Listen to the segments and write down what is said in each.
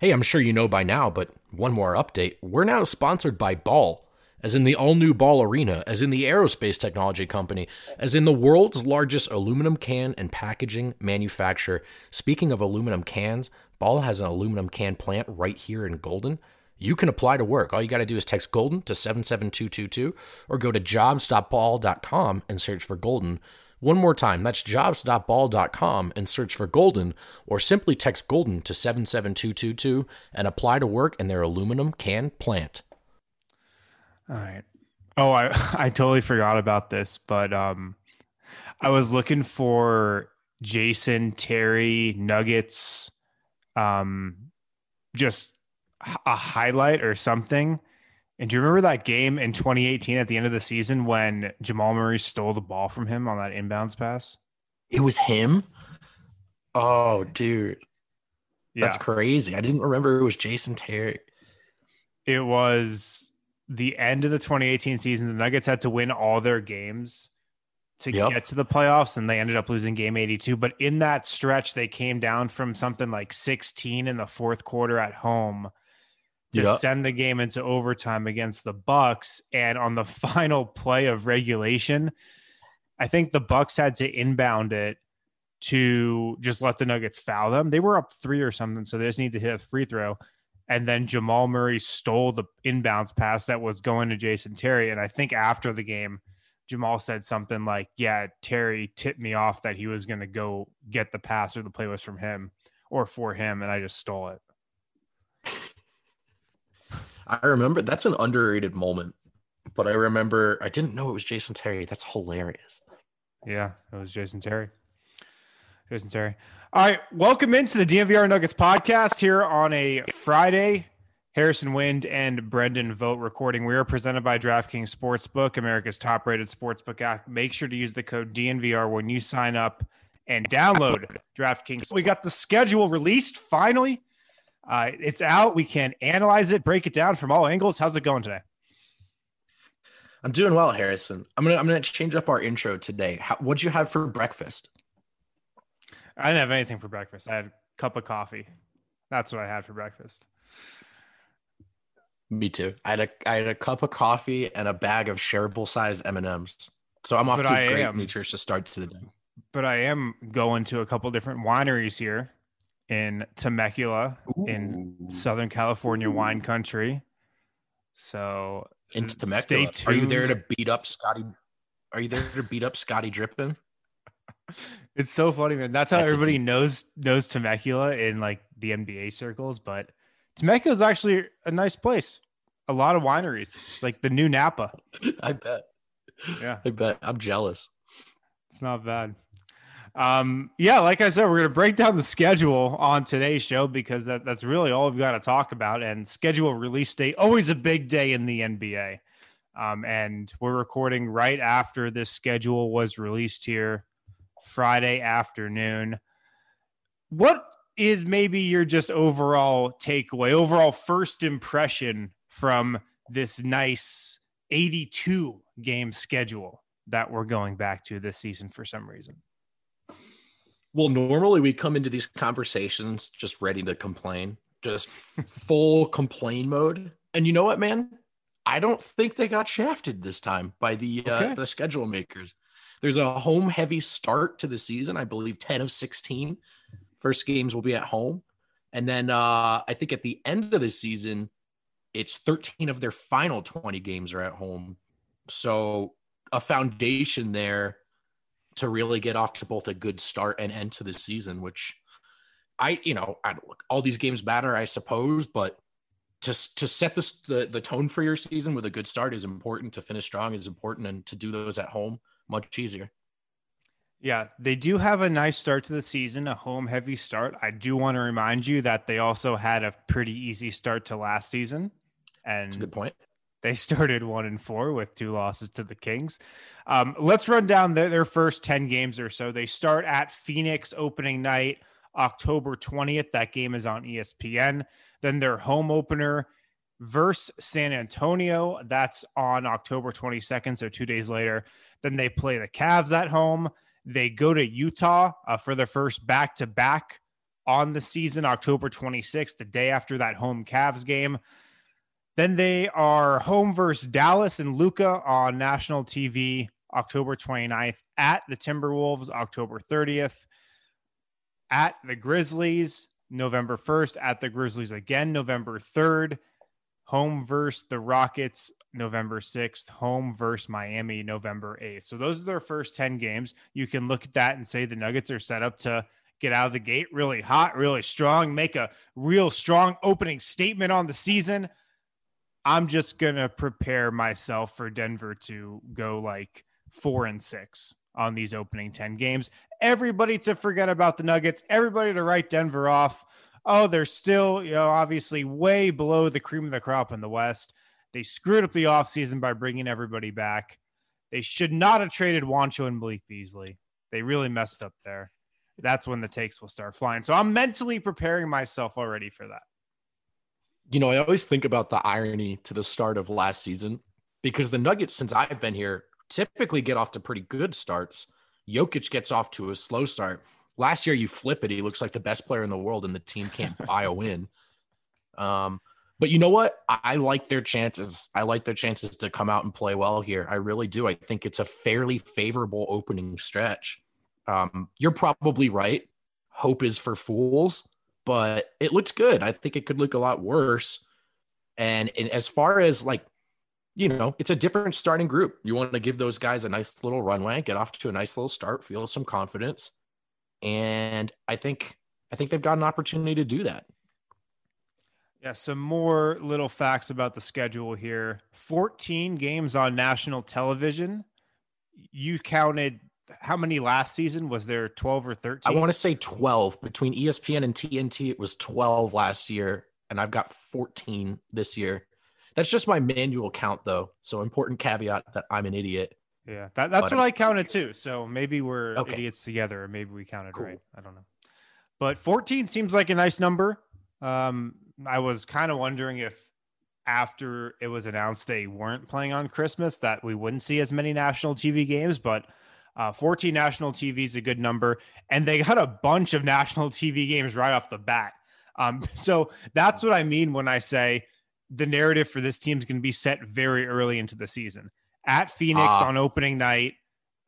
Hey, I'm sure you know by now, but one more update. We're now sponsored by Ball, as in the all new Ball Arena, as in the aerospace technology company, as in the world's largest aluminum can and packaging manufacturer. Speaking of aluminum cans, Ball has an aluminum can plant right here in Golden. You can apply to work. All you got to do is text Golden to 77222 or go to jobs.ball.com and search for Golden. One more time, that's jobs.ball.com and search for Golden, or simply text Golden to 77222 and apply to work in their aluminum can plant. All right. Oh, I, I totally forgot about this, but um, I was looking for Jason Terry Nuggets, um, just a highlight or something and do you remember that game in 2018 at the end of the season when Jamal Murray stole the ball from him on that inbounds pass? It was him. Oh, dude. Yeah. That's crazy. I didn't remember it was Jason Terry. It was the end of the 2018 season. The Nuggets had to win all their games to yep. get to the playoffs, and they ended up losing game 82. But in that stretch, they came down from something like 16 in the fourth quarter at home to yep. send the game into overtime against the Bucks. And on the final play of regulation, I think the Bucks had to inbound it to just let the Nuggets foul them. They were up three or something, so they just need to hit a free throw. And then Jamal Murray stole the inbounds pass that was going to Jason Terry. And I think after the game, Jamal said something like, Yeah, Terry tipped me off that he was going to go get the pass or the play was from him or for him. And I just stole it. I remember that's an underrated moment, but I remember I didn't know it was Jason Terry. That's hilarious. Yeah, it was Jason Terry. Jason Terry. All right, welcome into the DNVR Nuggets podcast here on a Friday. Harrison Wind and Brendan Vogt recording. We are presented by DraftKings Sportsbook, America's top-rated sportsbook app. Make sure to use the code DNVR when you sign up and download DraftKings. We got the schedule released finally uh, it's out. We can analyze it, break it down from all angles. How's it going today? I'm doing well, Harrison. I'm gonna I'm gonna change up our intro today. How, what'd you have for breakfast? I didn't have anything for breakfast. I had a cup of coffee. That's what I had for breakfast. Me too. I had a I had a cup of coffee and a bag of shareable sized M and M's. So I'm off but to I great am, to start to the day. But I am going to a couple different wineries here in Temecula Ooh. in Southern California wine country. So in Temecula, are you there to beat up Scotty? Are you there to beat up Scotty Pippen? It's so funny, man. That's how That's everybody knows knows Temecula in like the NBA circles. But Temecula is actually a nice place. A lot of wineries. It's like the new Napa. I bet. Yeah, I bet. I'm jealous. It's not bad. Um, yeah, like I said, we're going to break down the schedule on today's show because that, that's really all we've got to talk about. And schedule release date, always a big day in the NBA. Um, and we're recording right after this schedule was released here Friday afternoon. What is maybe your just overall takeaway, overall first impression from this nice 82 game schedule that we're going back to this season for some reason? Well, normally we come into these conversations just ready to complain, just full complain mode. And you know what, man? I don't think they got shafted this time by the uh, the schedule makers. There's a home heavy start to the season. I believe 10 of 16 first games will be at home. And then uh, I think at the end of the season, it's 13 of their final 20 games are at home. So a foundation there to really get off to both a good start and end to the season, which I, you know, I look all these games matter, I suppose, but to to set this the, the tone for your season with a good start is important. To finish strong is important, and to do those at home much easier. Yeah, they do have a nice start to the season, a home heavy start. I do want to remind you that they also had a pretty easy start to last season. And That's a good point. They started one and four with two losses to the Kings. Um, let's run down their, their first 10 games or so. They start at Phoenix opening night, October 20th. That game is on ESPN. Then their home opener versus San Antonio. That's on October 22nd, so two days later. Then they play the Cavs at home. They go to Utah uh, for their first back to back on the season, October 26th, the day after that home Cavs game. Then they are home versus Dallas and Luka on national TV, October 29th, at the Timberwolves, October 30th, at the Grizzlies, November 1st, at the Grizzlies again, November 3rd, home versus the Rockets, November 6th, home versus Miami, November 8th. So those are their first 10 games. You can look at that and say the Nuggets are set up to get out of the gate really hot, really strong, make a real strong opening statement on the season. I'm just to prepare myself for Denver to go like four and six on these opening 10 games. Everybody to forget about the Nuggets, everybody to write Denver off. Oh, they're still, you know, obviously way below the cream of the crop in the West. They screwed up the offseason by bringing everybody back. They should not have traded Juancho and Malik Beasley. They really messed up there. That's when the takes will start flying. So I'm mentally preparing myself already for that. You know, I always think about the irony to the start of last season because the Nuggets, since I've been here, typically get off to pretty good starts. Jokic gets off to a slow start. Last year, you flip it. He looks like the best player in the world, and the team can't buy a win. Um, but you know what? I like their chances. I like their chances to come out and play well here. I really do. I think it's a fairly favorable opening stretch. Um, you're probably right. Hope is for fools, but it looks good. I think it could look a lot worse. And, and as far as like, you know, it's a different starting group. You want to give those guys a nice little runway, get off to a nice little start, feel some confidence. And I think I think they've got an opportunity to do that. Yeah, some more little facts about the schedule here 14 games on national television. You counted how many last season? Was there 12 or 13? I want to say 12 between ESPN and TNT. It was 12 last year, and I've got 14 this year. That's just my manual count, though. So, important caveat that I'm an idiot. Yeah, that, that's but what I counted too. So maybe we're okay. idiots together, or maybe we counted cool. right. I don't know. But 14 seems like a nice number. Um, I was kind of wondering if after it was announced they weren't playing on Christmas that we wouldn't see as many national TV games, but uh, 14 national TV is a good number, and they got a bunch of national TV games right off the bat. Um, so that's what I mean when I say the narrative for this team is going to be set very early into the season at Phoenix uh, on opening night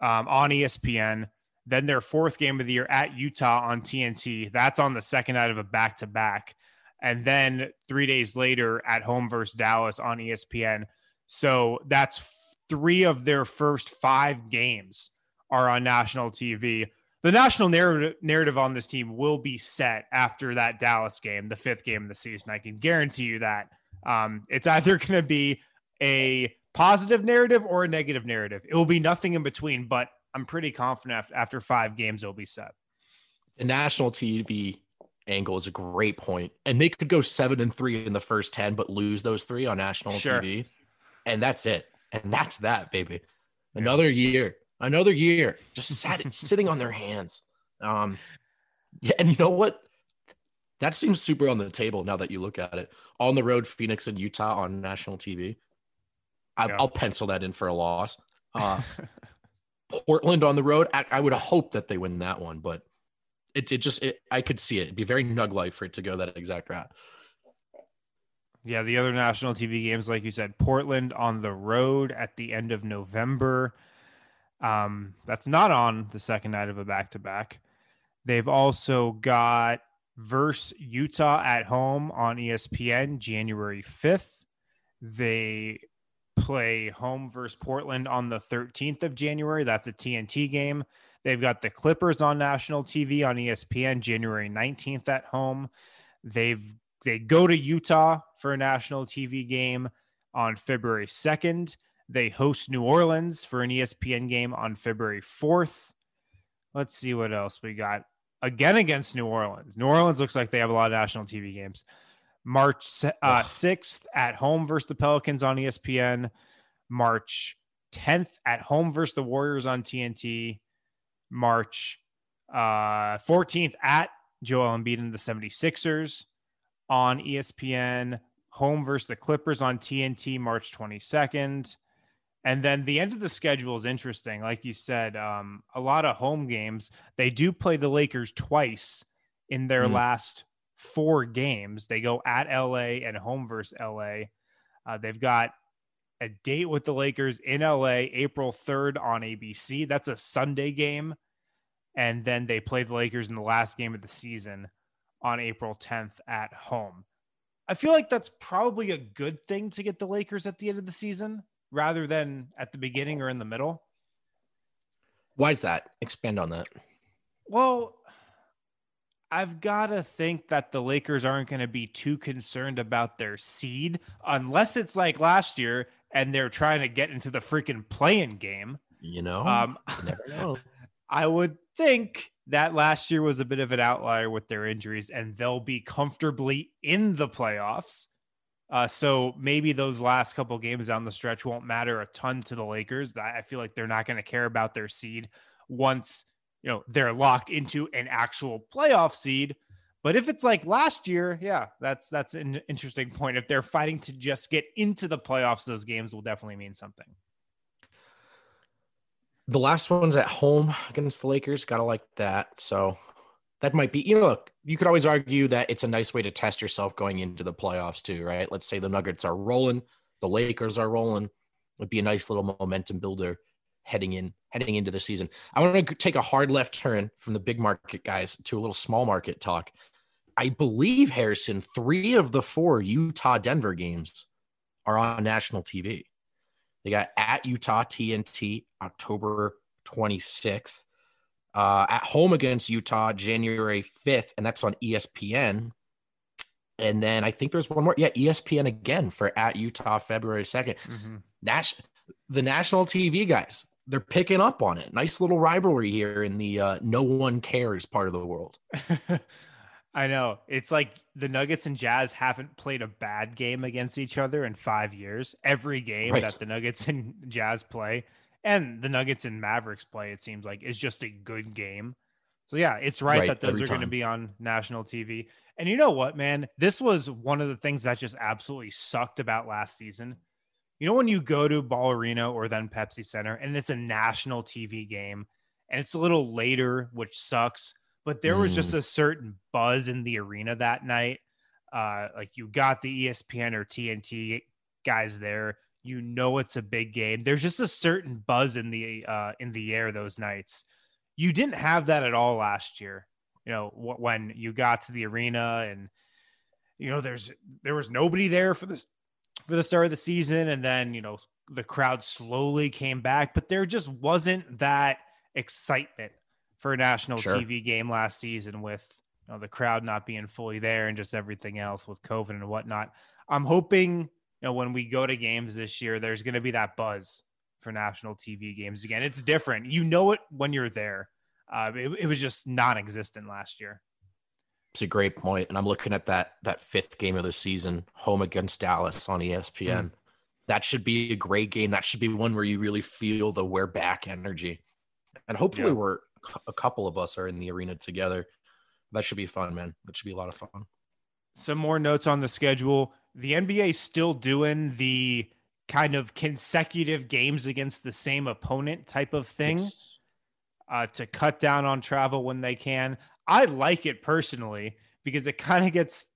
um, on ESPN. Then their fourth game of the year at Utah on TNT. That's on the second night of a back to back and then three days later at home versus Dallas on ESPN. So that's three of their first five games are on national TV. The national narrative narrative on this team will be set after that Dallas game, the fifth game of the season. I can guarantee you that. Um, it's either going to be a positive narrative or a negative narrative. It will be nothing in between, but I'm pretty confident after five games, it'll be set. The national TV angle is a great point. And they could go seven and three in the first 10, but lose those three on national sure. TV. And that's it. And that's that, baby. Another year, another year, just sat, sitting on their hands. Um, yeah, and you know what? That seems super on the table now that you look at it. On the road, Phoenix and Utah on national TV. I, will pencil that in for a loss. Uh, Portland on the road. I, I would hope that they win that one, but it, it just it, I could see it. It'd be very nug like for it to go that exact route. Yeah, the other national TV games, like you said, Portland on the road at the end of November. Um, that's not on the second night of a back to back. They've also got verse Utah at home on ESPN January 5th. They play home versus Portland on the 13th of January. That's a TNT game. They've got the Clippers on national TV on ESPN January 19th at home. They've they go to Utah for a national TV game on February 2nd. They host New Orleans for an ESPN game on February 4th. Let's see what else we got. Again against New Orleans. New Orleans looks like they have a lot of national TV games. March uh, 6th at home versus the Pelicans on ESPN. March 10th at home versus the Warriors on TNT. March uh, 14th at Joel Embiid and the 76ers on ESPN. Home versus the Clippers on TNT March 22nd. And then the end of the schedule is interesting. Like you said, um, a lot of home games. They do play the Lakers twice in their mm. last four games. They go at LA and home versus LA. Uh, they've got a date with the Lakers in LA April 3rd on ABC. That's a Sunday game. And then they play the Lakers in the last game of the season on April 10th at home. I feel like that's probably a good thing to get the Lakers at the end of the season rather than at the beginning or in the middle. Why is that? Expand on that. Well, I've got to think that the Lakers aren't going to be too concerned about their seed unless it's like last year and they're trying to get into the freaking play-in game. You know, um, you never know. I would think that last year was a bit of an outlier with their injuries and they'll be comfortably in the playoffs. Uh, so maybe those last couple games down the stretch won't matter a ton to the Lakers. I feel like they're not going to care about their seed once you know they're locked into an actual playoff seed. But if it's like last year, yeah, that's that's an interesting point. If they're fighting to just get into the playoffs, those games will definitely mean something. The last one's at home against the Lakers. Gotta like that. So that might be, you know, look, you could always argue that it's a nice way to test yourself going into the playoffs too, right? Let's say the Nuggets are rolling, the Lakers are rolling. It'd be a nice little momentum builder heading in heading into the season. I want to take a hard left turn from the big market guys to a little small market talk. I believe Harrison, three of the four Utah Denver games are on national TV. They got at Utah TNT October 26th, uh, at home against Utah January 5th, and that's on ESPN. And then I think there's one more. Yeah, ESPN again for at Utah February 2nd. Mm-hmm. Nash, the national TV guys they're picking up on it. Nice little rivalry here in the uh, no one cares part of the world. I know. It's like the Nuggets and Jazz haven't played a bad game against each other in five years. Every game right. that the Nuggets and Jazz play and the Nuggets and Mavericks play, it seems like, is just a good game. So, yeah, it's right, right that those are going to be on national TV. And you know what, man? This was one of the things that just absolutely sucked about last season you know when you go to Ball Arena or then Pepsi Center and it's a national TV game and it's a little later, which sucks, but there was just mm. a certain buzz in the arena that night. Uh, like you got the ESPN or TNT guys there. You know it's a big game. There's just a certain buzz in the uh, in the air those nights. You didn't have that at all last year. You know when you got to the arena and you know there's there was nobody there for the for the start of the season and then you know the crowd slowly came back but there just wasn't that excitement for a national sure. tv game last season with you know, the crowd not being fully there and just everything else with covid and whatnot i'm hoping you know when we go to games this year there's going to be that buzz for national tv games again it's different you know it when you're there uh, it, it was just non-existent last year it's a great point, and I'm looking at that that fifth game of the season, home against Dallas on ESPN. Mm. That should be a great game. That should be one where you really feel the we're back energy, and hopefully, yeah. we're a couple of us are in the arena together. That should be fun, man. That should be a lot of fun. Some more notes on the schedule. The NBA still doing the kind of consecutive games against the same opponent type of thing uh, to cut down on travel when they can. I like it personally because it kind of gets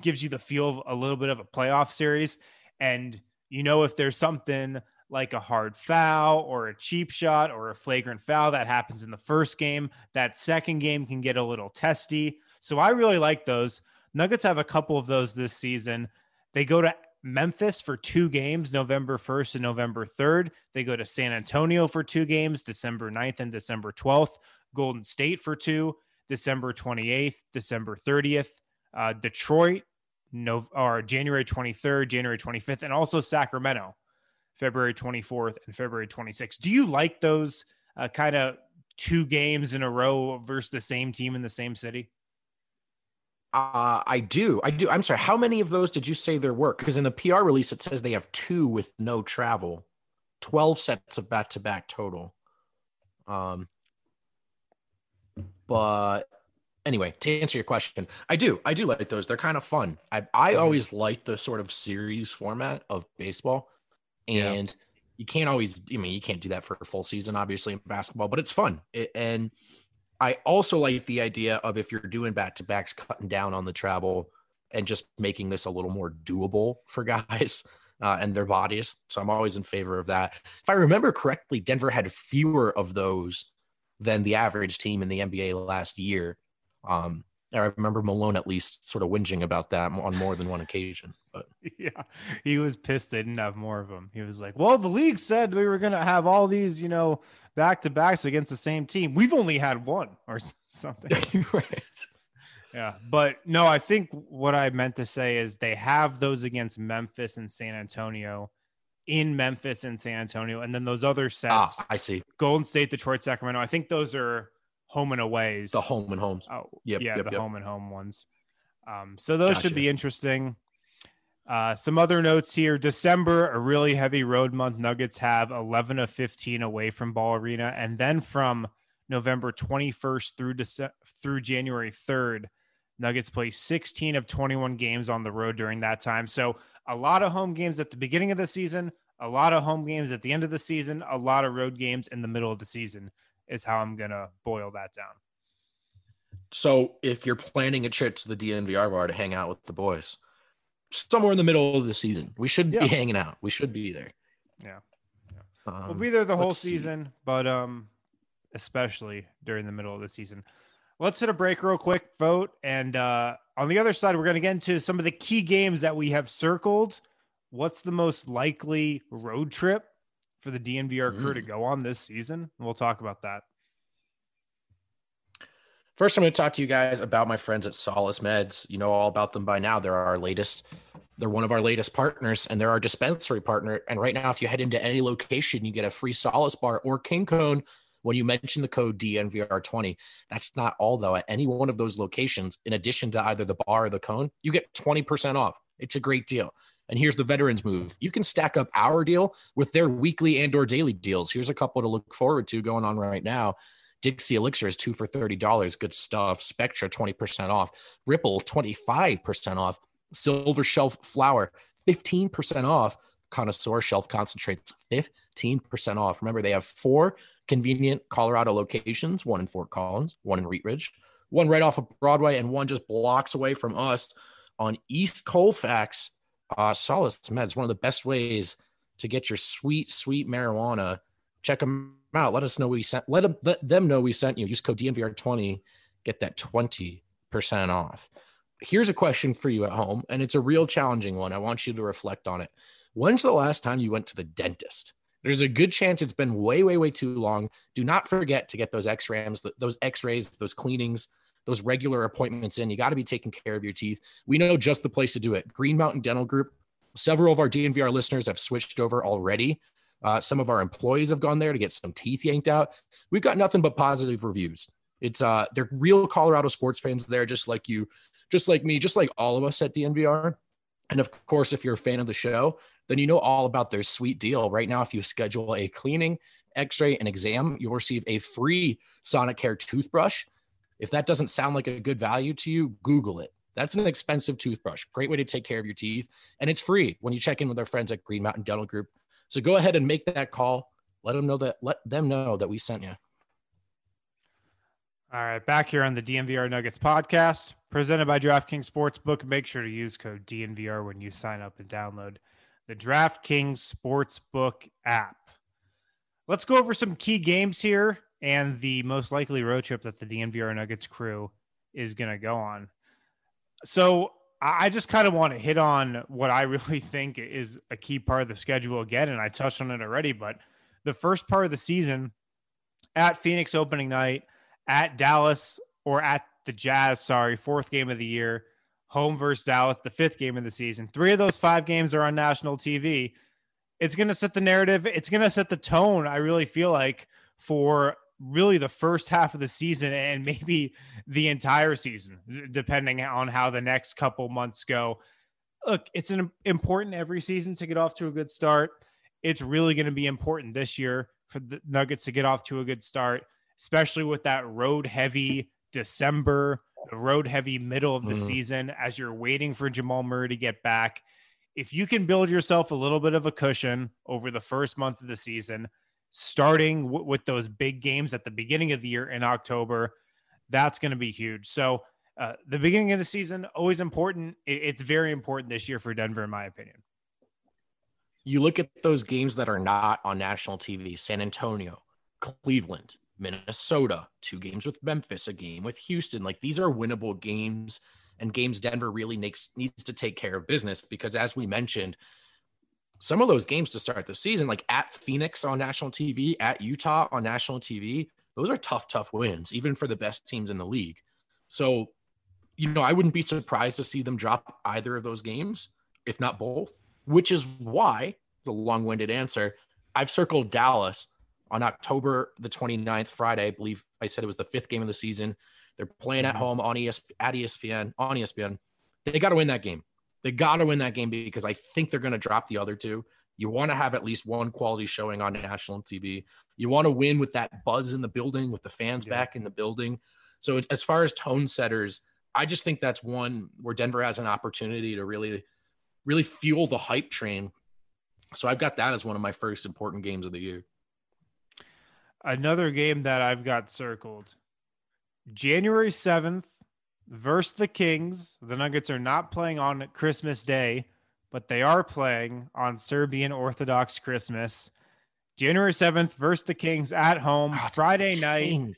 gives you the feel of a little bit of a playoff series. And you know, if there's something like a hard foul or a cheap shot or a flagrant foul that happens in the first game, that second game can get a little testy. So I really like those. Nuggets have a couple of those this season. They go to Memphis for two games, November 1st and November 3rd. They go to San Antonio for two games, December 9th and December 12th. Golden State for two, December 28th, December 30th. Uh, Detroit, no, or January 23rd, January 25th, and also Sacramento, February 24th and February 26th. Do you like those uh, kind of two games in a row versus the same team in the same city? Uh, I do. I do. I'm sorry. How many of those did you say there were? Because in the PR release, it says they have two with no travel, 12 sets of back to back total. Um, but anyway, to answer your question, I do. I do like those. They're kind of fun. I, I mm-hmm. always like the sort of series format of baseball. And yeah. you can't always, I mean, you can't do that for a full season, obviously, in basketball, but it's fun. It, and I also like the idea of if you're doing back to backs, cutting down on the travel and just making this a little more doable for guys. Uh, and their bodies. So I'm always in favor of that. If I remember correctly, Denver had fewer of those than the average team in the NBA last year. Um, I remember Malone at least sort of whinging about that on more than one occasion. But yeah, he was pissed they didn't have more of them. He was like, "Well, the league said we were going to have all these, you know, back to backs against the same team. We've only had one or something." right. Yeah, but no, I think what I meant to say is they have those against Memphis and San Antonio in Memphis and San Antonio, and then those other sets. Ah, I see. Golden State, Detroit, Sacramento. I think those are home and aways. The home and homes. Oh, yep, yeah, yep, the yep. home and home ones. Um, so those gotcha. should be interesting. Uh, some other notes here. December, a really heavy road month. Nuggets have 11 of 15 away from Ball Arena, and then from November 21st through Dece- through January 3rd, Nuggets play 16 of 21 games on the road during that time. So a lot of home games at the beginning of the season, a lot of home games at the end of the season, a lot of road games in the middle of the season is how I'm gonna boil that down. So if you're planning a trip to the DNVR bar to hang out with the boys, somewhere in the middle of the season, we should yeah. be hanging out. We should be there. Yeah. yeah. Um, we'll be there the whole season, see. but um, especially during the middle of the season. Let's hit a break real quick, Vogt, and uh, on the other side, we're going to get into some of the key games that we have circled. What's the most likely road trip for the DNVR crew mm. to go on this season. And We'll talk about that. First, I'm going to talk to you guys about my friends at Solace Meds. You know all about them by now. They're our latest, they're one of our latest partners, and they're our dispensary partner. And right now, if you head into any location, you get a free Solace bar or King Cone when you mention the code DNVR20. That's not all, though. At any one of those locations, in addition to either the bar or the cone, you get 20% off. It's a great deal. And here's the veterans move. You can stack up our deal with their weekly and or daily deals. Here's a couple to look forward to going on right now. Dixie Elixir is two for $30. Good stuff. Spectra, 20% off. Ripple, 25% off. Silver Shelf Flower, 15% off. Connoisseur Shelf Concentrates, 15% off. Remember, they have four convenient Colorado locations one in Fort Collins, one in Wheat Ridge, one right off of Broadway, and one just blocks away from us on East Colfax uh, Solace Meds, one of the best ways to get your sweet, sweet marijuana. Check them out. Let us know we sent. Let them let them know we sent you. Use code DNVR20, get that twenty percent off. Here's a question for you at home, and it's a real challenging one. I want you to reflect on it. When's the last time you went to the dentist? There's a good chance it's been way, way, way too long. Do not forget to get those X-rays, those X-rays, those cleanings, those regular appointments in. You got to be taking care of your teeth. We know just the place to do it. Green Mountain Dental Group. Several of our DNVR listeners have switched over already. Uh, some of our employees have gone there to get some teeth yanked out. We've got nothing but positive reviews. It's uh, they're real Colorado sports fans there, just like you, just like me, just like all of us at DNVR. And of course, if you're a fan of the show, then you know all about their sweet deal. Right now, if you schedule a cleaning, x-ray, and exam, you'll receive a free Sonicare toothbrush if that doesn't sound like a good value to you, Google it. That's an expensive toothbrush. Great way to take care of your teeth. And it's free when you check in with our friends at Green Mountain Dental Group. So go ahead and make that call. Let them know that let them know that we sent you. All right, back here on the DNVR Nuggets podcast, presented by DraftKings Sportsbook. Make sure to use code DNVR when you sign up and download the DraftKings Sportsbook app. Let's go over some key games here and the most likely road trip that the DNVR Nuggets crew is going to go on. So I just kind of want to hit on what I really think is a key part of the schedule again. And I touched on it already, but the first part of the season at Phoenix opening night, at Dallas or at the Jazz, sorry, fourth game of the year, home versus Dallas, the fifth game of the season. Three of those five games are on national TV. It's going to set the narrative, it's going to set the tone, I really feel like, for really the first half of the season and maybe the entire season, depending on how the next couple months go. Look, it's an important every season to get off to a good start. It's really going to be important this year for the Nuggets to get off to a good start, especially with that road heavy December, the road heavy middle of the mm. season as you're waiting for Jamal Murray to get back. If you can build yourself a little bit of a cushion over the first month of the season, starting w- with those big games at the beginning of the year in October, that's going to be huge. So, uh, the beginning of the season always important. It's very important this year for Denver, in my opinion. You look at those games that are not on national TV: San Antonio, Cleveland, Minnesota, two games with Memphis, a game with Houston. Like these are winnable games and games Denver really makes needs to take care of business because as we mentioned, some of those games to start the season, like at Phoenix on national TV, at Utah on national TV, those are tough, tough wins, even for the best teams in the league. So, you know, I wouldn't be surprised to see them drop either of those games, if not both, which is why the long winded answer. I've circled Dallas on October the 29th, Friday. I believe I said it was the fifth game of the season. They're playing at mm-hmm. home on at ESPN, on ESPN. They got to win that game. They got to win that game because I think they're going to drop the other two. You want to have at least one quality showing on national TV. You want to win with that buzz in the building, with the fans yeah. back in the building. So, as far as tone setters, I just think that's one where Denver has an opportunity to really, really fuel the hype train. So, I've got that as one of my first important games of the year. Another game that I've got circled January 7th, versus the Kings. The Nuggets are not playing on Christmas Day, but they are playing on Serbian Orthodox Christmas. January 7th versus the Kings at home, oh, Friday night.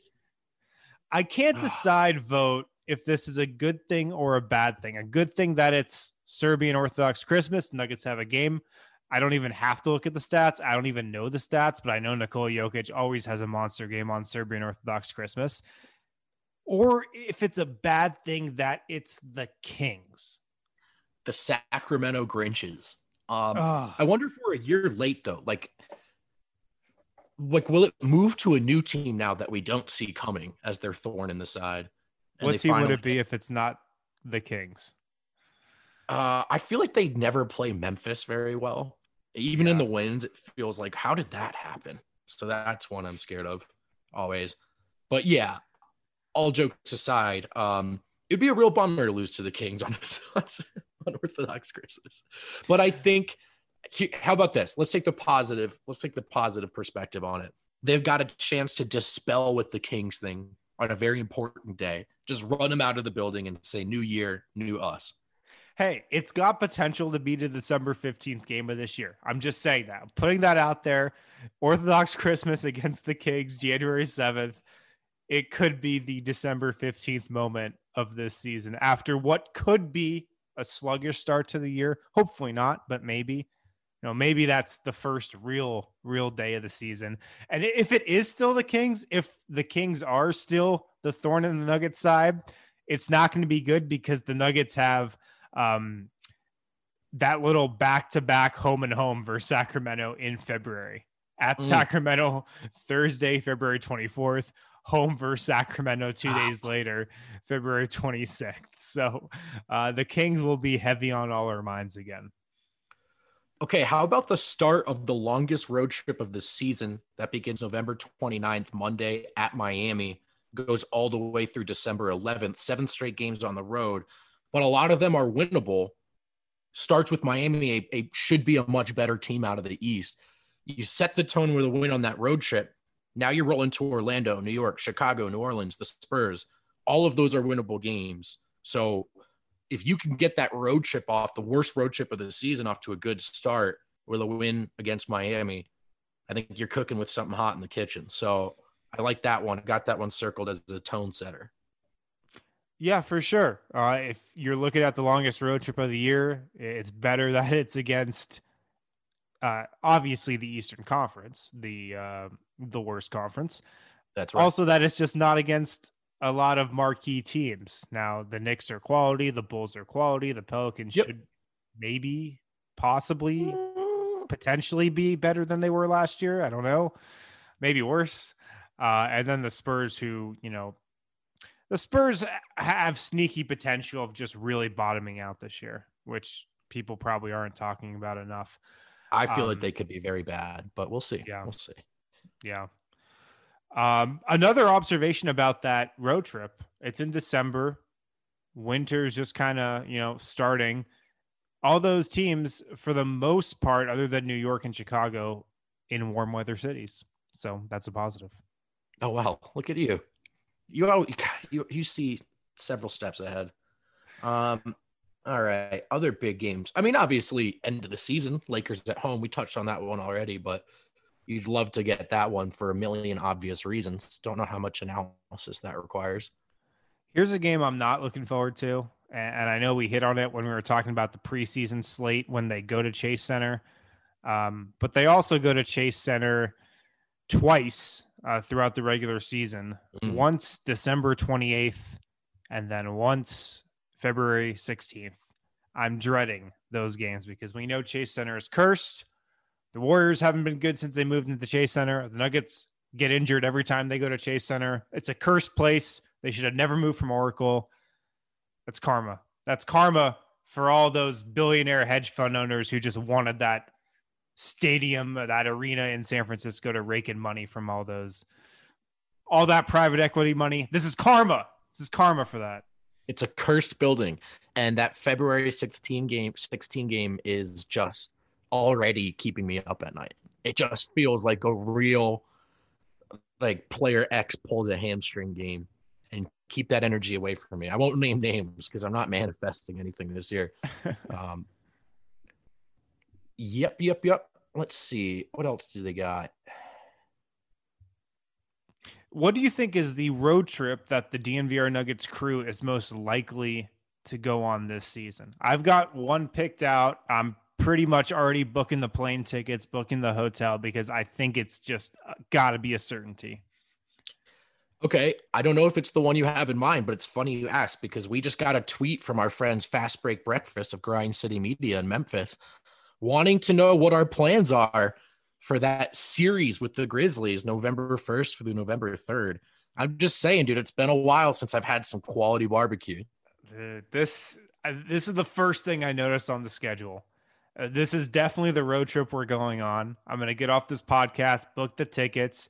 I can't decide Vogt if this is a good thing or a bad thing. A good thing that it's Serbian Orthodox Christmas. Nuggets have a game. I don't even have to look at the stats. I don't even know the stats, but I know Nikola Jokic always has a monster game on Serbian Orthodox Christmas or if it's a bad thing that it's the Kings. The Sacramento Grinches. Um, I wonder if we're a year late though. Like, like will it move to a new team now that we don't see coming as their thorn in the side? What team would it be if it's not the Kings? Uh, I feel like they never play Memphis very well. Even yeah. in the wins, it feels like how did that happen? So that's one I'm scared of always. But yeah, all jokes aside, um, it'd be a real bummer to lose to the Kings on unorthodox Christmas. But I think, how about this? Let's take the positive. Let's take the positive perspective on it. They've got a chance to dispel with the Kings thing on a very important day. Just run them out of the building and say, "New year, new us." Hey, it's got potential to be the December 15th game of this year. I'm just saying that. I'm putting that out there. Orthodox Christmas against the Kings, January 7th it could be the December 15th moment of this season after what could be a sluggish start to the year. Hopefully not, but maybe. You know, maybe that's the first real, real day of the season. And if it is still the Kings, if the Kings are still the thorn in the Nuggets side, it's not going to be good because the Nuggets have um, that little back to back home and home versus Sacramento in February at mm. Sacramento Thursday, February 24th, home versus Sacramento two days later, February 26th. So uh, the Kings will be heavy on all our minds again. Okay, how about the start of the longest road trip of the season that begins November 29th, Monday at Miami, goes all the way through December 11th, seven straight games on the road, but a lot of them are winnable. Starts with Miami, a, a should be a much better team out of the East. You set the tone with a win on that road trip now you're rolling to Orlando, New York, Chicago, New Orleans, the Spurs. All of those are winnable games. So if you can get that road trip off, the worst road trip of the season, off to a good start with a win against Miami, I think you're cooking with something hot in the kitchen. So I like that one. Got that one circled as a tone setter. Yeah, for sure. Uh, if you're looking at the longest road trip of the year, it's better that it's against uh, obviously the Eastern Conference, the uh, the worst conference. That's right. Also, that it's just not against a lot of marquee teams. Now, the Knicks are quality, the Bulls are quality, the Pelicans yep. should maybe, possibly, potentially be better than they were last year. I don't know, maybe worse. Uh, and then the Spurs, who you know, the Spurs have sneaky potential of just really bottoming out this year, which people probably aren't talking about enough. I feel um, like they could be very bad, but we'll see. Yeah, we'll see. Yeah. Um, another observation about that road trip. It's in December. Winter's just kind of, you know, starting. All those teams, for the most part, other than New York and Chicago, in warm weather cities. So that's a positive. Oh wow! Look at you. You you you see several steps ahead. Um, all right. Other big games. I mean, obviously, end of the season, Lakers at home. We touched on that one already, but you'd love to get that one for a million obvious reasons. Don't know how much analysis that requires. Here's a game I'm not looking forward to. And I know we hit on it when we were talking about the preseason slate when they go to Chase Center. Um, but they also go to Chase Center twice uh, throughout the regular season mm. once December 28th and then once February 16th. I'm dreading those games because we know Chase Center is cursed. The Warriors haven't been good since they moved into the Chase Center. The Nuggets get injured every time they go to Chase Center. It's a cursed place. They should have never moved from Oracle. That's karma. That's karma for all those billionaire hedge fund owners who just wanted that stadium, that arena in San Francisco to rake in money from all those, all that private equity money. This is karma. This is karma for that. It's a cursed building, and that February 16 game 16 game is just already keeping me up at night. It just feels like a real like player X pulls a hamstring game and keep that energy away from me. I won't name names because I'm not manifesting anything this year. um, yep, yep, yep. Let's see. What else do they got? What do you think is the road trip that the DNVR Nuggets crew is most likely to go on this season? I've got one picked out. I'm pretty much already booking the plane tickets, booking the hotel because I think it's just uh, got to be a certainty. Okay, I don't know if it's the one you have in mind, but it's funny you ask because we just got a tweet from our friends Fast Break Breakfast of Grind City Media in Memphis wanting to know what our plans are for that series with the Grizzlies November 1st through November 3rd. I'm just saying, dude, it's been a while since I've had some quality barbecue. Dude, this uh, this is the first thing I noticed on the schedule. Uh, this is definitely the road trip we're going on. I'm going to get off this podcast, book the tickets.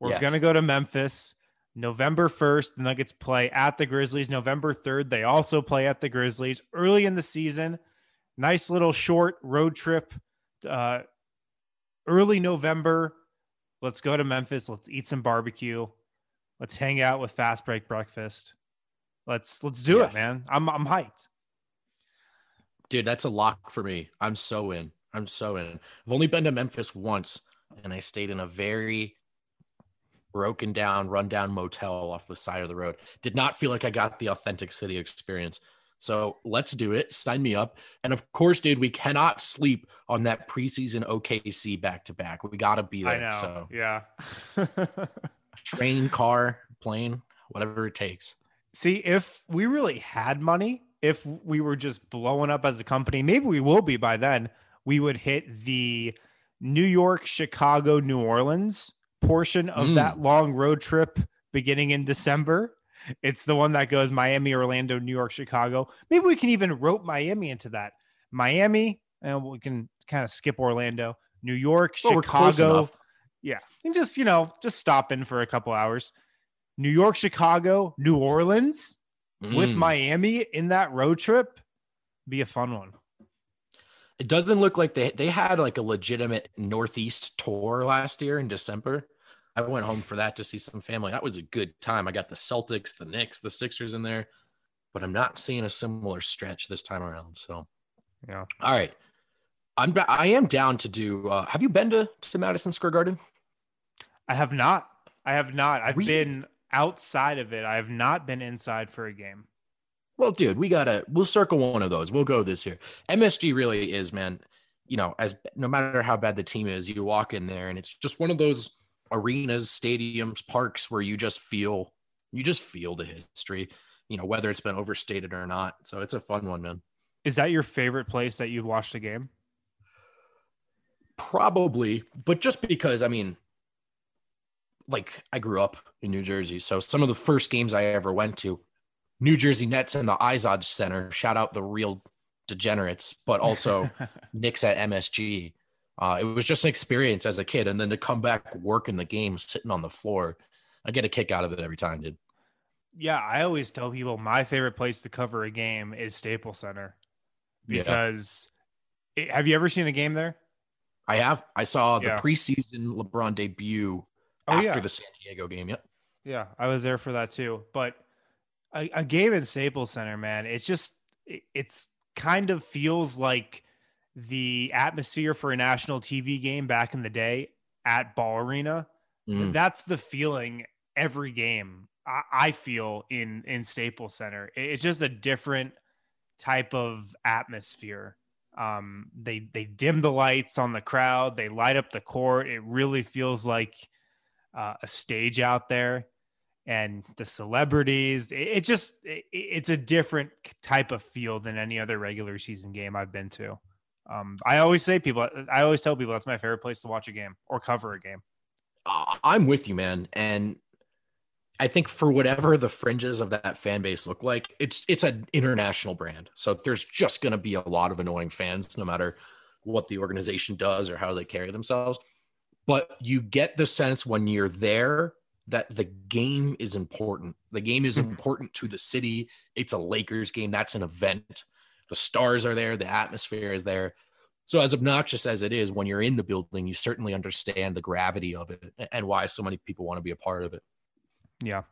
We're yes. going to go to Memphis November 1st. The Nuggets play at the Grizzlies. November 3rd, they also play at the Grizzlies early in the season. Nice little short road trip. Uh, early November. Let's go to Memphis. Let's eat some barbecue. Let's hang out with Fast Break Breakfast. Let's let's do yes. it, man. I'm I'm hyped. Dude, that's a lock for me. I'm so in. I'm so in. I've only been to Memphis once and I stayed in a very broken down, rundown motel off the side of the road. Did not feel like I got the authentic city experience. So let's do it. Sign me up. And of course, dude, we cannot sleep on that preseason OKC back to back. We got to be there. I know. So yeah. train, car, plane, whatever it takes. See, if we really had money, if we were just blowing up as a company, maybe we will be by then. We would hit the New York, Chicago, New Orleans portion of mm. that long road trip beginning in December it's the one that goes Miami, Orlando, New York, Chicago. Maybe we can even rope Miami into that. Miami, and we can kind of skip Orlando, New York, well, Chicago. Yeah. And just, you know, just stop in for a couple hours. New York, Chicago, New Orleans mm. with Miami in that road trip be a fun one. It doesn't look like they they had like a legitimate Northeast tour last year in December. I went home for that to see some family. That was a good time. I got the Celtics, the Knicks, the Sixers in there, but I'm not seeing a similar stretch this time around. So, yeah. All right. I'm I am down to do. Uh, have you been to to Madison Square Garden? I have not. I have not. I've really? been outside of it. I have not been inside for a game. Well, dude, we gotta we'll circle one of those. We'll go this year. MSG really is, man. You know, as no matter how bad the team is, you walk in there and it's just one of those arenas, stadiums, parks where you just feel you just feel the history. You know, whether it's been overstated or not. So it's a fun one, man. Is that your favorite place that you've watched a game? Probably, but just because I mean, like I grew up in New Jersey, so some of the first games I ever went to, New Jersey Nets and the Izod Center. Shout out the real degenerates, but also Knicks at MSG. Uh, it was just an experience as a kid, and then to come back work in the game, sitting on the floor, I get a kick out of it every time, dude. Yeah, I always tell people my favorite place to cover a game is Staples Center because yeah. it, have you ever seen a game there? I have. I saw the yeah. preseason LeBron debut oh, after yeah. the San Diego game. Yep. Yeah, I was there for that too. But a, a game in Staples Center, man, it's just it, it's kind of feels like the atmosphere for a national TV game back in the day at Ball Arena. Mm. That's the feeling every game I, I feel in in Staples Center. It's just a different type of atmosphere. Um, they they dim the lights on the crowd. They light up the court. It really feels like uh, a stage out there, and the celebrities. It, it just it, it's a different type of feel than any other regular season game I've been to. Um, I always say people. I always tell people that's my favorite place to watch a game or cover a game. I'm with you, man, and I think for whatever the fringes of that fan base look like, it's it's an international brand. So there's just going to be a lot of annoying fans, no matter what the organization does or how they carry themselves. But you get the sense when you're there that the game is important. The game is mm-hmm. important to the city. It's a Lakers game. That's an event. The stars are there. The atmosphere is there. So, as obnoxious as it is, when you're in the building, you certainly understand the gravity of it and why so many people want to be a part of it. Yeah.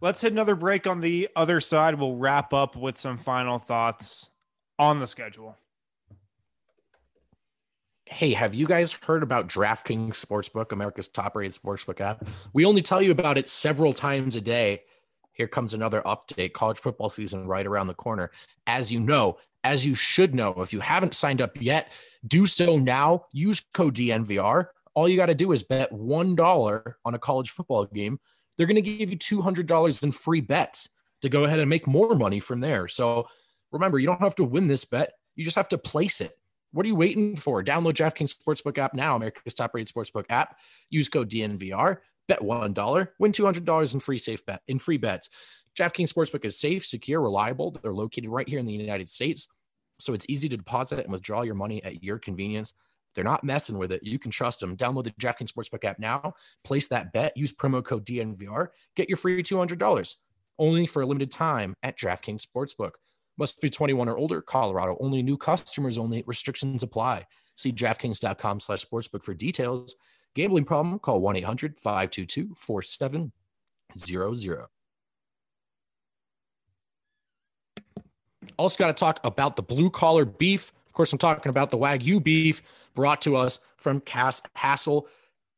Let's hit another break on the other side. We'll wrap up with some final thoughts on the schedule. Hey, have you guys heard about DraftKings Sportsbook, America's top rated sportsbook app? We only tell you about it several times a day. Here comes another update. College football season right around the corner. As you know, as you should know, if you haven't signed up yet, do so now. Use code DNVR. All you got to do is bet $1 on a college football game they're going to give you $200 in free bets to go ahead and make more money from there. So remember, you don't have to win this bet, you just have to place it. What are you waiting for? Download DraftKings Sportsbook app now, America's top rated sportsbook app. Use code DNVR, bet $1, win $200 in free safe bet in free bets. DraftKings Sportsbook is safe, secure, reliable. They're located right here in the United States. So it's easy to deposit and withdraw your money at your convenience. They're not messing with it. You can trust them. Download the DraftKings Sportsbook app now. Place that bet. Use promo code DNVR. Get your free $200 only for a limited time at DraftKings Sportsbook. Must be 21 or older. Colorado only. New customers only. Restrictions apply. See DraftKings.com slash sportsbook for details. Gambling problem? Call 1 800 522 4700. Also, got to talk about the blue collar beef. Of course, I'm talking about the Wagyu beef brought to us from Cass Hassel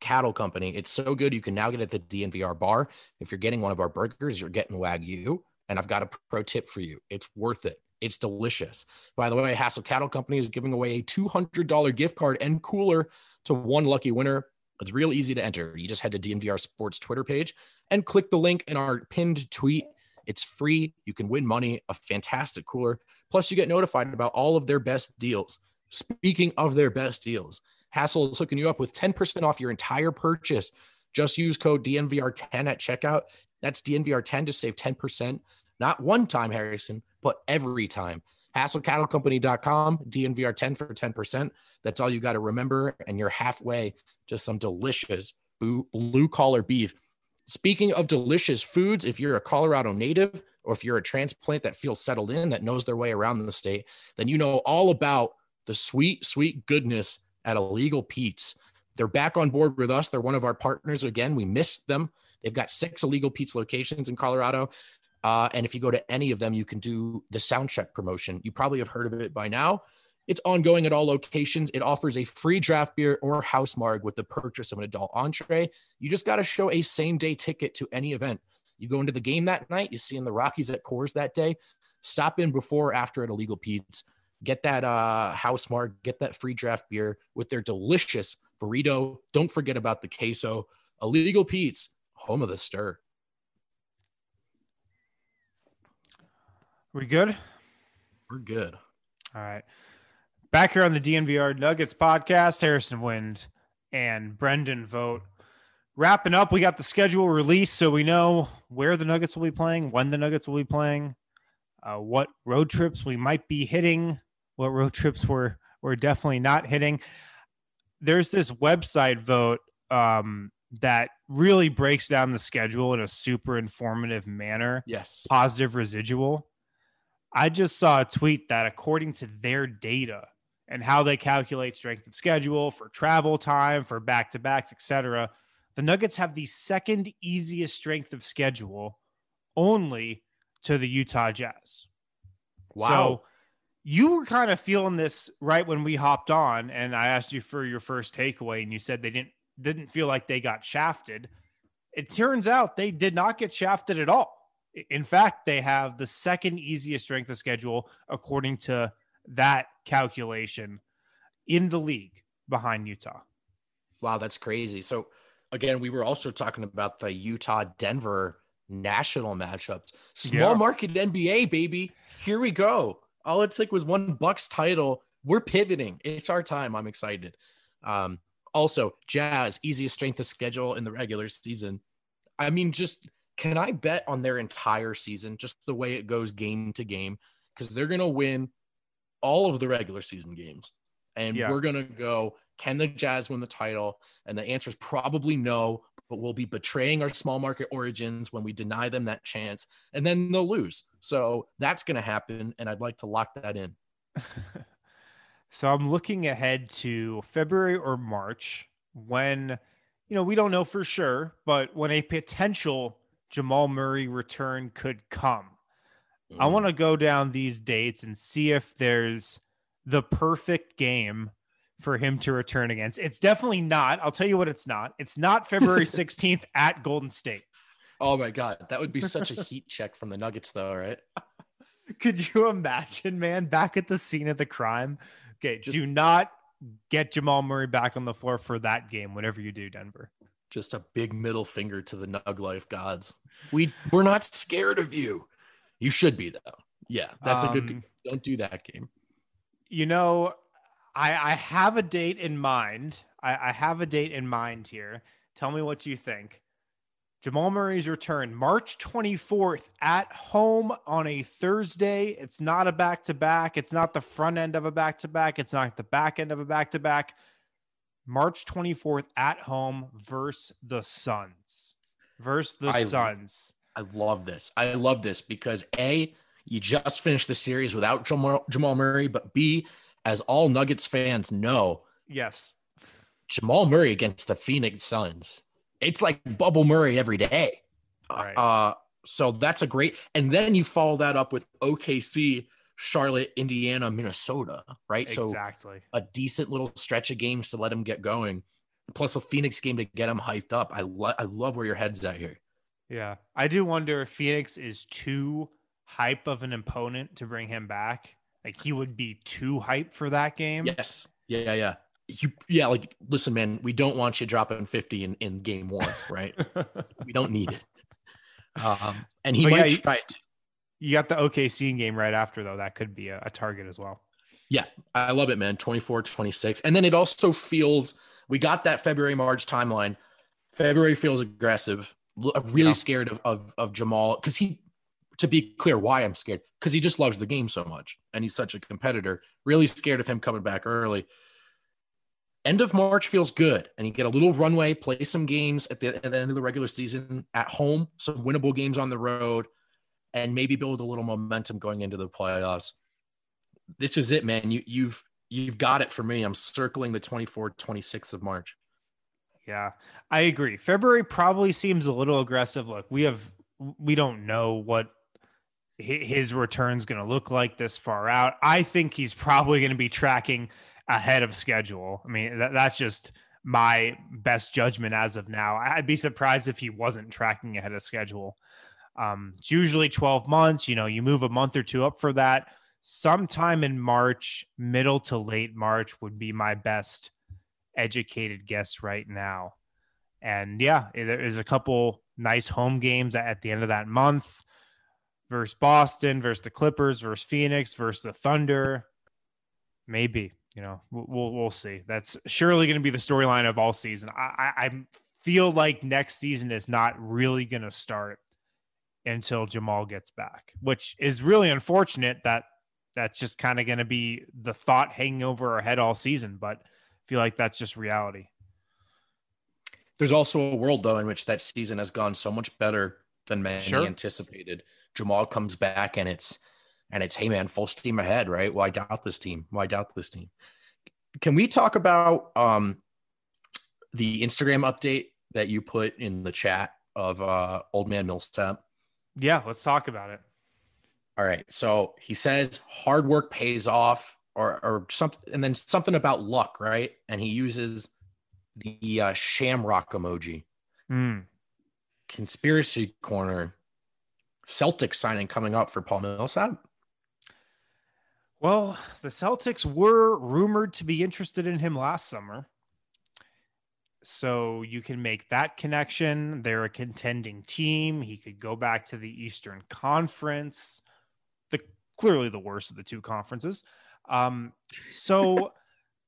Cattle Company. It's so good. You can now get it at the DNVR bar. If you're getting one of our burgers, you're getting Wagyu. And I've got a pro tip for you. It's worth it. It's delicious. By the way, Hassel Cattle Company is giving away a $200 gift card and cooler to one lucky winner. It's real easy to enter. You just head to DNVR Sports Twitter page and click the link in our pinned tweet. It's free. You can win money, a fantastic cooler. Plus, you get notified about all of their best deals. Speaking of their best deals, Hassel is hooking you up with 10% off your entire purchase. Just use code DNVR10 at checkout. That's DNVR10 to save 10%. Not one time, Harrison, but every time. HassleCattleCompany.com, DNVR10 for 10%. That's all you got to remember. And you're halfway to some delicious blue collar beef. Speaking of delicious foods, if you're a Colorado native or if you're a transplant that feels settled in, that knows their way around the state, then you know all about the sweet, sweet goodness at Illegal Pete's. They're back on board with us. They're one of our partners again. We missed them. They've got six Illegal Pete's locations in Colorado. Uh, and if you go to any of them, you can do the sound check promotion. You probably have heard of it by now. It's ongoing at all locations. It offers a free draft beer or house marg with the purchase of an adult entree. You just got to show a same day ticket to any event. You go into the game that night, you see in the Rockies at Coors that day, stop in before or after at Illegal Pete's. Get that uh, house marg, get that free draft beer with their delicious burrito. Don't forget about the queso. Illegal Pete's, home of the stir. We good? We're good. All right. Back here on the DNVR Nuggets podcast, Harrison Wind and Brendan Vogt. Wrapping up, we got the schedule released, so we know where the Nuggets will be playing, when the Nuggets will be playing, uh, what road trips we might be hitting, what road trips we're we're definitely not hitting. There's this website Vogt um, that really breaks down the schedule in a super informative manner. Yes, positive residual. I just saw a tweet that according to their data and how they calculate strength of schedule for travel time, for back to backs, etc., the Nuggets have the second easiest strength of schedule only to the Utah Jazz. Wow. So you were kind of feeling this right when we hopped on and I asked you for your first takeaway and you said they didn't didn't feel like they got shafted. It turns out they did not get shafted at all. In fact, they have the second easiest strength of schedule according to that calculation in the league behind Utah. Wow, that's crazy. So again, we were also talking about the Utah Denver national matchups. Small yeah. market NBA, baby. Here we go. All it took was one Bucks title. We're pivoting. It's our time. I'm excited. Um, also, Jazz, easiest strength of schedule in the regular season. I mean, just can I bet on their entire season, just the way it goes game to game? Because they're going to win all of the regular season games. And yeah. we're going to go, can the Jazz win the title? And the answer is probably no, but we'll be betraying our small market origins when we deny them that chance. And then they'll lose. So that's going to happen. And I'd like to lock that in. so I'm looking ahead to February or March when, you know, we don't know for sure, but when a potential Jamal Murray return could come. Mm. I want to go down these dates and see if there's the perfect game for him to return against. It's definitely not. I'll tell you what it's not. It's not February 16th at Golden State. Oh my god, that would be such a heat check from the Nuggets though, right? Could you imagine, man, back at the scene of the crime? Okay, Just, do not get Jamal Murray back on the floor for that game whenever you do, Denver. Just a big middle finger to the Nug Life gods. We we're not scared of you. You should be though. Yeah, that's um, a good. Um, don't do that game. You know, I I have a date in mind. I, I have a date in mind here. Tell me what you think. Jamal Murray's return, March 24th at home on a Thursday. It's not a back to back. It's not the front end of a back to back. It's not the back end of a back to back. March 24th at home versus the Suns. Versus the I, Suns. I love this. I love this because A, you just finished the series without Jamal, Jamal Murray, but B, as all Nuggets fans know, yes, Jamal Murray against the Phoenix Suns. It's like Bubble Murray every day. Right. Uh, so that's a great. And then you follow that up with OKC, Charlotte, Indiana, Minnesota, right? Exactly. So a decent little stretch of games to let him get going, plus a Phoenix game to get him hyped up. I love. I love where your head's at here. Yeah. I do wonder if Phoenix is too hype of an opponent to bring him back. Like he would be too hype for that game. Yes. Yeah. Yeah. You, yeah. Like, listen, man, we don't want you dropping 50 in, in game one, right? we don't need it. Um, and he but might yeah, try it. You got the OKC game right after, though. That could be a, a target as well. Yeah. I love it, man. 24, 26. And then it also feels, we got that February, March timeline. February feels aggressive really yeah. scared of, of, of Jamal because he, to be clear, why I'm scared because he just loves the game so much and he's such a competitor. Really scared of him coming back early. End of March feels good, and you get a little runway, play some games at the, at the end of the regular season at home, some winnable games on the road, and maybe build a little momentum going into the playoffs. This is it, man. You you've you've got it for me. I'm circling the 24th, 26th of March. Yeah, I agree. February probably seems a little aggressive. Look, we have we don't know what his return's going to look like this far out. I think he's probably going to be tracking ahead of schedule. I mean, that, that's just my best judgment as of now. I'd be surprised if he wasn't tracking ahead of schedule. Um, it's usually 12 months. You know, you move a month or two up for that. Sometime in March, middle to late March would be my best educated guess right now. And yeah, there is a couple nice home games at the end of that month versus Boston, versus the Clippers, versus Phoenix, versus the Thunder. Maybe, you know, we'll we'll see. That's surely going to be the storyline of all season. I, I, I feel like next season is not really going to start until Jamal gets back, which is really unfortunate that that's just kind of going to be the thought hanging over our head all season. But I feel like that's just reality. There's also a world though in which that season has gone so much better than many sure. anticipated. Jamal comes back and it's and it's hey man, full steam ahead, right? Why doubt this team? Why doubt this team? Can we talk about um the Instagram update that you put in the chat of uh old man Millsap? Yeah, let's talk about it. All right. So he says hard work pays off or or something and then something about luck, right? And he uses the uh, shamrock emoji. Mm. Conspiracy corner. Celtics signing coming up for Paul Millsap. Well, the Celtics were rumored to be interested in him last summer. So you can make that connection. They're a contending team. He could go back to the Eastern Conference, the clearly the worst of the two conferences. Um, so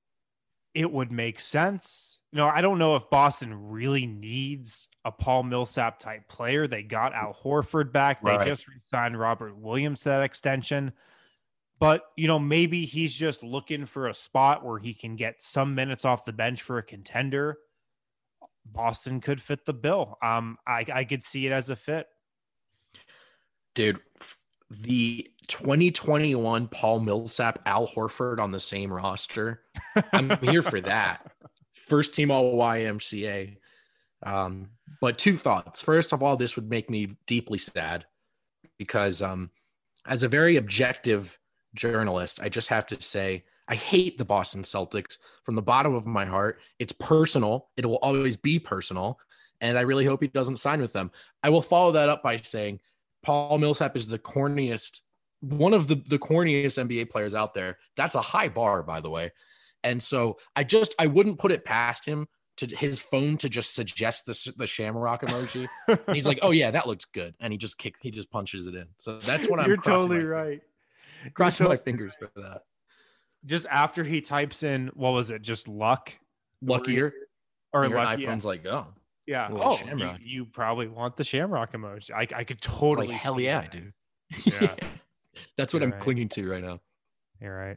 it would make sense. You know, I don't know if Boston really needs a Paul Millsap type player. They got Al Horford back. They right. just signed Robert Williams to that extension. But, you know, maybe he's just looking for a spot where he can get some minutes off the bench for a contender. Boston could fit the bill. Um, I, I could see it as a fit. Dude, the 2021 Paul Millsap, Al Horford on the same roster. I'm here for that. First team all YMCA. Um, but two thoughts. First of all, this would make me deeply sad because um, as a very objective journalist, I just have to say I hate the Boston Celtics from the bottom of my heart. It's personal. It will always be personal. And I really hope he doesn't sign with them. I will follow that up by saying Paul Millsap is the corniest, one of the, the corniest NBA players out there. That's a high bar, by the way. And so I just I wouldn't put it past him to his phone to just suggest the the shamrock emoji. he's like, "Oh yeah, that looks good," and he just kick he just punches it in. So that's what I'm. You're totally right. Crossing You're my fingers for that. Just after he types in, what was it? Just luck, luckier, or your lucky, iPhone's yeah. like, oh, yeah. Oh, you, you, probably want the Shamrock emoji. I, I could totally. Like, hell yeah, that. I do. Yeah. that's what You're I'm right. clinging to right now. You're right.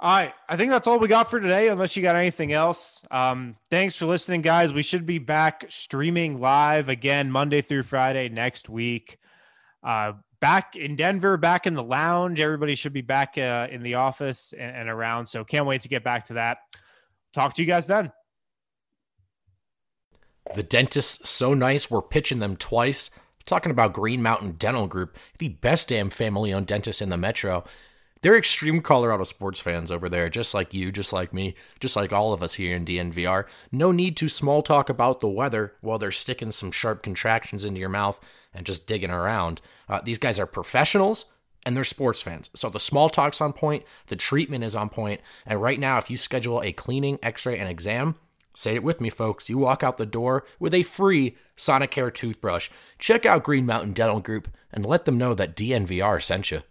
All right. I think that's all we got for today, unless you got anything else. Um, thanks for listening, guys. We should be back streaming live again Monday through Friday next week. Uh, back in Denver, back in the lounge. Everybody should be back uh, in the office and, and around. So can't wait to get back to that. Talk to you guys then. The dentist's so nice, we're pitching them twice. Talking about Green Mountain Dental Group, the best damn family owned dentist in the metro. They're extreme Colorado sports fans over there, just like you, just like me, just like all of us here in DNVR. No need to small talk about the weather while they're sticking some sharp contractions into your mouth and just digging around. Uh, these guys are professionals and they're sports fans. So the small talk's on point, the treatment is on point, and right now, if you schedule a cleaning, x ray, and exam, Say it with me, folks. You walk out the door with a free Sonicare toothbrush. Check out Green Mountain Dental Group and let them know that DNVR sent you.